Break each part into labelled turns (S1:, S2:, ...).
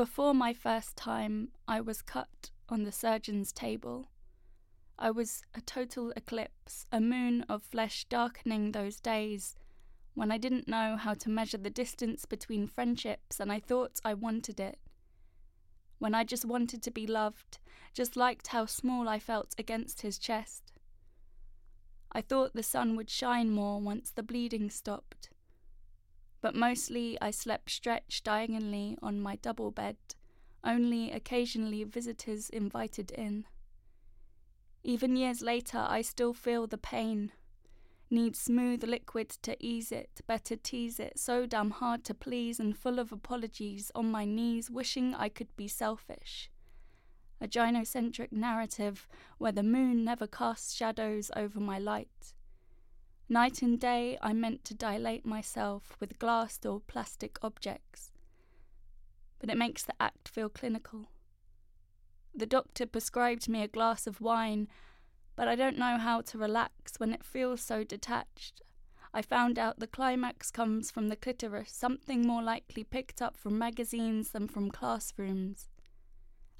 S1: Before my first time, I was cut on the surgeon's table. I was a total eclipse, a moon of flesh darkening those days when I didn't know how to measure the distance between friendships and I thought I wanted it. When I just wanted to be loved, just liked how small I felt against his chest. I thought the sun would shine more once the bleeding stopped. But mostly I slept stretched diagonally on my double bed, only occasionally visitors invited in. Even years later, I still feel the pain. Need smooth liquid to ease it, better tease it, so damn hard to please and full of apologies, on my knees, wishing I could be selfish. A gynocentric narrative where the moon never casts shadows over my light. Night and day, I meant to dilate myself with glass or plastic objects. But it makes the act feel clinical. The doctor prescribed me a glass of wine, but I don't know how to relax when it feels so detached. I found out the climax comes from the clitoris, something more likely picked up from magazines than from classrooms.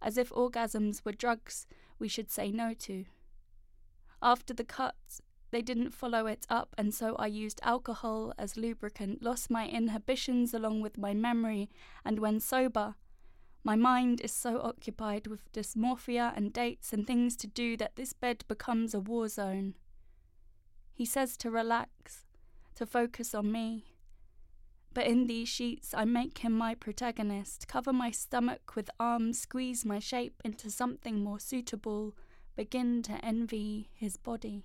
S1: As if orgasms were drugs we should say no to. After the cut, they didn't follow it up, and so I used alcohol as lubricant, lost my inhibitions along with my memory, and when sober, my mind is so occupied with dysmorphia and dates and things to do that this bed becomes a war zone. He says to relax, to focus on me. But in these sheets, I make him my protagonist, cover my stomach with arms, squeeze my shape into something more suitable, begin to envy his body.